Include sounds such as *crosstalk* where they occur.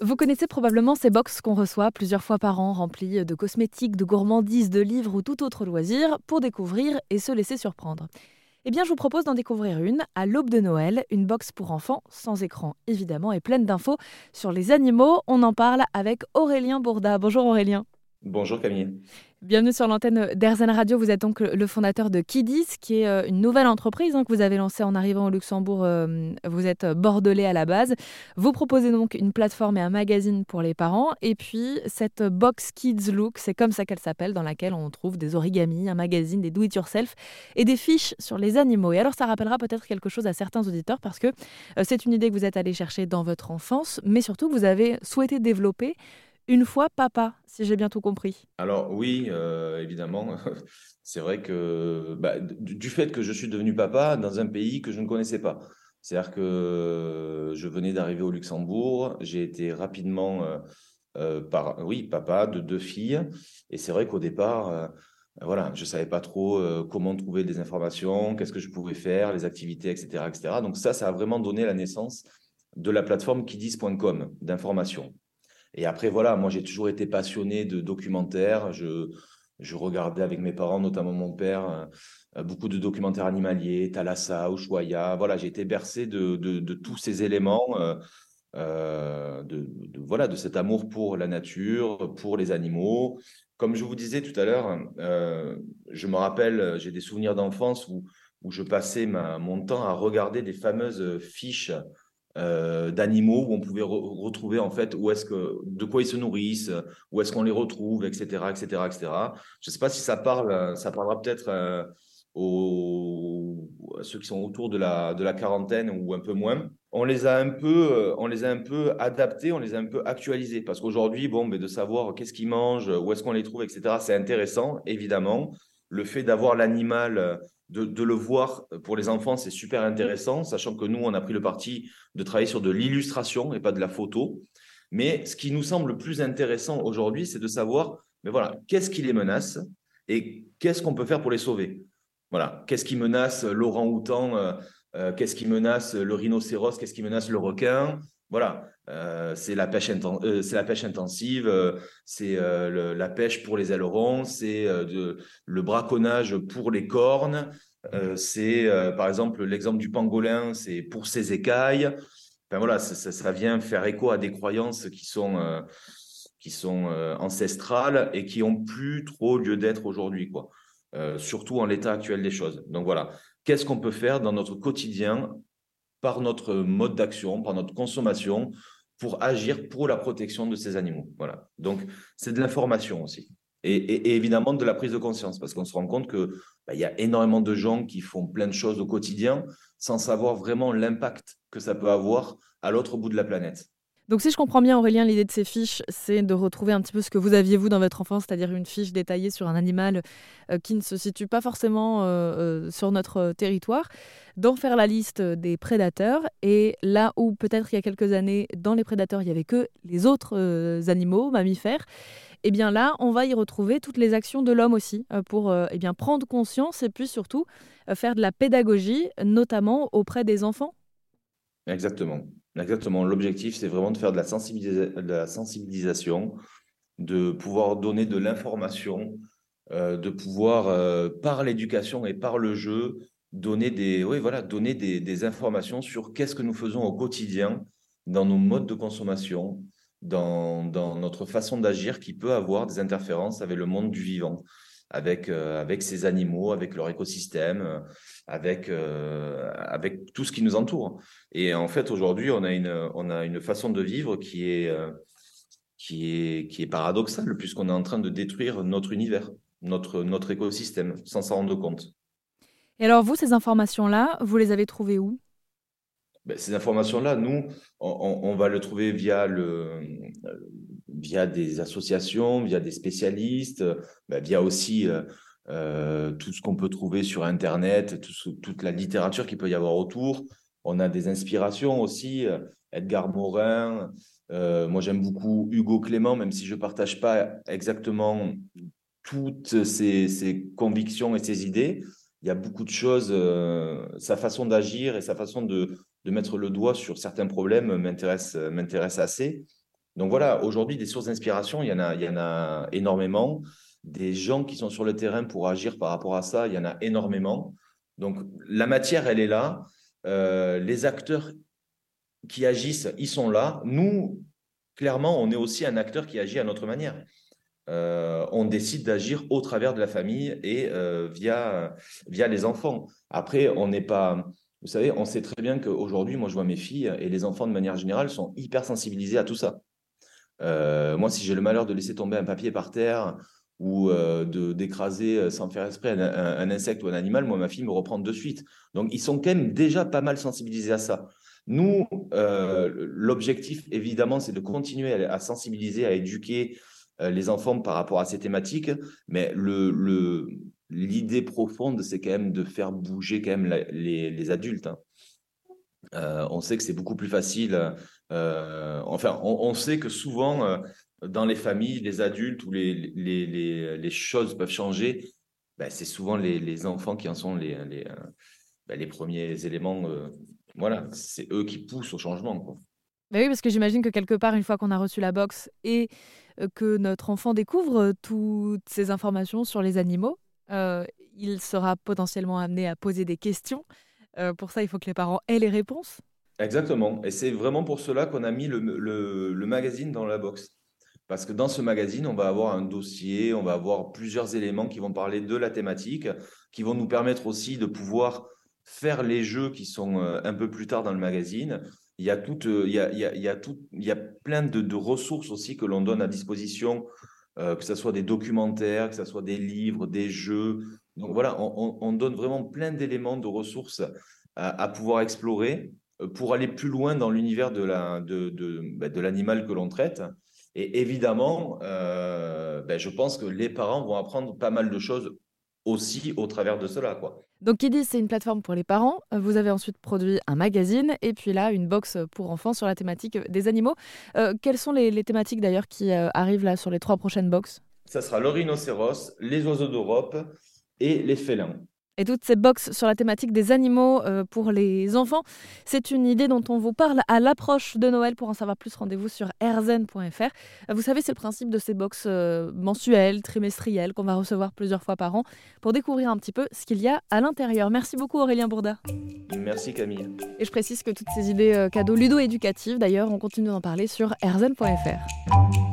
Vous connaissez probablement ces box qu'on reçoit plusieurs fois par an, remplies de cosmétiques, de gourmandises, de livres ou tout autre loisir pour découvrir et se laisser surprendre. Eh bien, je vous propose d'en découvrir une à l'aube de Noël, une box pour enfants, sans écran évidemment, et pleine d'infos sur les animaux. On en parle avec Aurélien Bourda. Bonjour Aurélien. Bonjour Camille. Bienvenue sur l'antenne d'Airzen Radio. Vous êtes donc le fondateur de Kidis, qui est euh, une nouvelle entreprise hein, que vous avez lancée en arrivant au Luxembourg. Euh, vous êtes bordelais à la base. Vous proposez donc une plateforme et un magazine pour les parents. Et puis cette box Kids Look, c'est comme ça qu'elle s'appelle, dans laquelle on trouve des origamis, un magazine, des do-it-yourself et des fiches sur les animaux. Et alors ça rappellera peut-être quelque chose à certains auditeurs parce que euh, c'est une idée que vous êtes allé chercher dans votre enfance, mais surtout que vous avez souhaité développer une fois papa, si j'ai bien tout compris. Alors oui, euh, évidemment, *laughs* c'est vrai que bah, du fait que je suis devenu papa dans un pays que je ne connaissais pas. C'est-à-dire que je venais d'arriver au Luxembourg, j'ai été rapidement, euh, euh, oui, papa de deux filles, et c'est vrai qu'au départ, voilà, je savais pas trop comment trouver des informations, qu'est-ce que je pouvais faire, les activités, etc., etc. Donc ça, ça a vraiment donné la naissance de la plateforme kidis.com d'information. Et après, voilà, moi, j'ai toujours été passionné de documentaires. Je, regardais avec mes parents, notamment mon père, euh, beaucoup de documentaires animaliers, Thalassa, Ushuaïa. Voilà, j'ai été bercé de, de, tous ces éléments, euh, euh, de, voilà, de cet amour pour la nature, pour les animaux. Comme je vous disais tout à l'heure, je me rappelle, j'ai des souvenirs d'enfance où, où je passais ma, mon temps à regarder des fameuses fiches euh, d'animaux où on pouvait retrouver en fait où est-ce que de quoi ils se nourrissent, où est-ce qu'on les retrouve, etc., etc., etc. Je ne sais pas si ça parle, ça parlera peut-être euh, aux à ceux qui sont autour de la de la quarantaine ou un peu moins. On les a un peu, euh, on les a un peu adaptés, on les a un peu actualisés parce qu'aujourd'hui, bon, mais de savoir qu'est-ce qu'ils mangent, où est-ce qu'on les trouve, etc. C'est intéressant, évidemment. Le fait d'avoir l'animal de, le voir pour les enfants, c'est super intéressant, sachant que nous, on a pris le parti de travailler sur de l'illustration et pas de la photo. Mais ce qui nous semble plus intéressant aujourd'hui, c'est de savoir, mais voilà, qu'est-ce qui les menace et qu'est-ce qu'on peut faire pour les sauver? Voilà, qu'est-ce qui menace l'orang-outan, euh, euh, qu'est-ce qui menace le rhinocéros, qu'est-ce qui menace le requin? Voilà, euh, c'est la, pêche c'est la pêche intensive, c'est la pêche pour les ailerons, c'est le braconnage pour les cornes, c'est par exemple l'exemple du pangolin, c'est pour ses écailles. Enfin voilà, ça, ça, vient faire écho à des croyances qui sont, qui sont ancestrales et qui ont plus trop lieu d'être aujourd'hui, quoi. surtout en l'état actuel des choses. Donc voilà, qu'est-ce qu'on peut faire dans notre quotidien par notre mode d'action, par notre consommation, pour agir pour la protection de ces animaux. Voilà. Donc, c'est de l'information aussi. Et, évidemment de la prise de conscience, parce qu'on se rend compte qu'il bah, y a énormément de gens qui font plein de choses au quotidien sans savoir vraiment l'impact que ça peut avoir à l'autre bout de la planète. Donc si je comprends bien Aurélien, l'idée de ces fiches, c'est de retrouver un petit peu ce que vous aviez vous dans votre enfance, c'est-à-dire une fiche détaillée sur un animal euh, qui ne se situe pas forcément euh, euh, sur notre territoire, d'en faire la liste des prédateurs. Et là où peut-être il y a quelques années, dans les prédateurs, il n'y avait que les autres animaux, mammifères, eh bien là, on va y retrouver toutes les actions de l'homme aussi pour eh bien prendre conscience et puis surtout faire de la pédagogie, notamment auprès des enfants. Exactement. Exactement. L'objectif, c'est vraiment de faire de la, sensibilisation, de pouvoir donner de l'information, euh, de pouvoir, euh, par l'éducation et par le jeu, donner des, oui, voilà, donner des, informations sur qu'est-ce que nous faisons au quotidien dans nos modes de consommation, dans, notre façon d'agir qui peut avoir des interférences avec le monde du vivant avec, euh, avec ces animaux, avec leur écosystème, euh, avec, euh, avec tout ce qui nous entoure. Et en fait, aujourd'hui, on, a une, on a une façon de vivre qui est, qui est, qui est paradoxale, puisqu'on est en train de détruire notre univers, notre, notre écosystème, sans s'en rendre compte. Et alors, vous, ces informations-là, vous les avez trouvées où? Ces informations-là, nous, on, va le trouver via le, via des associations, via des spécialistes, bah, via aussi euh, euh, tout ce qu'on peut trouver sur Internet, toute la littérature qu'il peut y avoir autour. On a des inspirations aussi, euh, Edgar Morin. moi, j'aime beaucoup Hugo Clément, même si je ne partage pas exactement toutes ses, convictions et ses idées. Il y a beaucoup de choses, sa façon d'agir et sa façon de, mettre le doigt sur certains problèmes m'intéresse assez. Donc voilà, aujourd'hui, des sources d'inspiration, il y, en a, il y en a énormément. Des gens qui sont sur le terrain pour agir par rapport à ça, il y en a énormément. Donc la matière, elle est là. Euh, les acteurs qui agissent, ils sont là. Nous, clairement, on est aussi un acteur qui agit à notre manière. Euh, on décide d'agir au travers de la famille et euh, via, via les enfants. Après, on n'est pas. Vous savez, on sait très bien qu'aujourd'hui, moi, je vois mes filles et les enfants de manière générale sont hyper sensibilisés à tout ça. Euh, moi, si j'ai le malheur de laisser tomber un papier par terre ou de d'écraser sans faire exprès un, insecte ou un animal, moi, ma fille me reprend de suite. Donc, ils sont quand même déjà pas mal sensibilisés à ça. Nous, l'objectif, évidemment, c'est de continuer à sensibiliser, à éduquer, les enfants par rapport à ces thématiques, mais le, l'idée profonde, c'est quand même de faire bouger quand même les, adultes. Hein. Euh, on sait que c'est beaucoup plus facile. Euh, enfin, on, sait que souvent, dans les familles, les adultes ou les, les, choses peuvent changer. Ben, c'est souvent les, enfants qui en sont les, les, ben, premiers éléments. voilà, c'est eux qui poussent au changement. Ben oui, parce que j'imagine que quelque part, une fois qu'on a reçu la box et que notre enfant découvre toutes ces informations sur les animaux, il sera potentiellement amené à poser des questions. pour ça, il faut que les parents aient les réponses. Exactement. Et c'est vraiment pour cela qu'on a mis le, le, magazine dans la box. Parce que dans ce magazine, on va avoir un dossier, on va avoir plusieurs éléments qui vont parler de la thématique, qui vont nous permettre aussi de pouvoir faire les jeux qui sont un peu plus tard dans le magazine, il y a, euh, il y a, il y a, il y a, tout, il y a plein de, de ressources aussi que l'on donne à disposition, euh, que ce soit des documentaires, que ce soit des livres, des jeux. Donc voilà, on, on donne vraiment plein d'éléments, de ressources à, pouvoir explorer euh, pour aller plus loin dans l'univers de, la, de, de, bah, de l'animal que l'on traite. Et évidemment, ben je pense que les parents vont apprendre pas mal de choses aussi au travers de cela. Quoi. Donc Kiddy, c'est une plateforme pour les parents. Vous avez ensuite produit un magazine et puis là, une box pour enfants sur la thématique des animaux. Euh, quelles sont les, thématiques d'ailleurs qui euh, arrivent là sur les trois prochaines boxes Ça sera le rhinocéros, les oiseaux d'Europe et les félins et toutes ces box sur la thématique des animaux euh, pour les enfants. C'est une idée dont on vous parle à l'approche de Noël. Pour en savoir plus, rendez-vous sur erzen.fr. Vous savez, c'est le principe de ces box euh, mensuelles, trimestrielles, qu'on va recevoir plusieurs fois par an pour découvrir un petit peu ce qu'il y a à l'intérieur. Merci beaucoup Aurélien Bourda. Merci Camille. Et je précise que toutes ces idées euh, cadeaux ludo-éducatives, d'ailleurs, on continue d'en parler sur erzen.fr.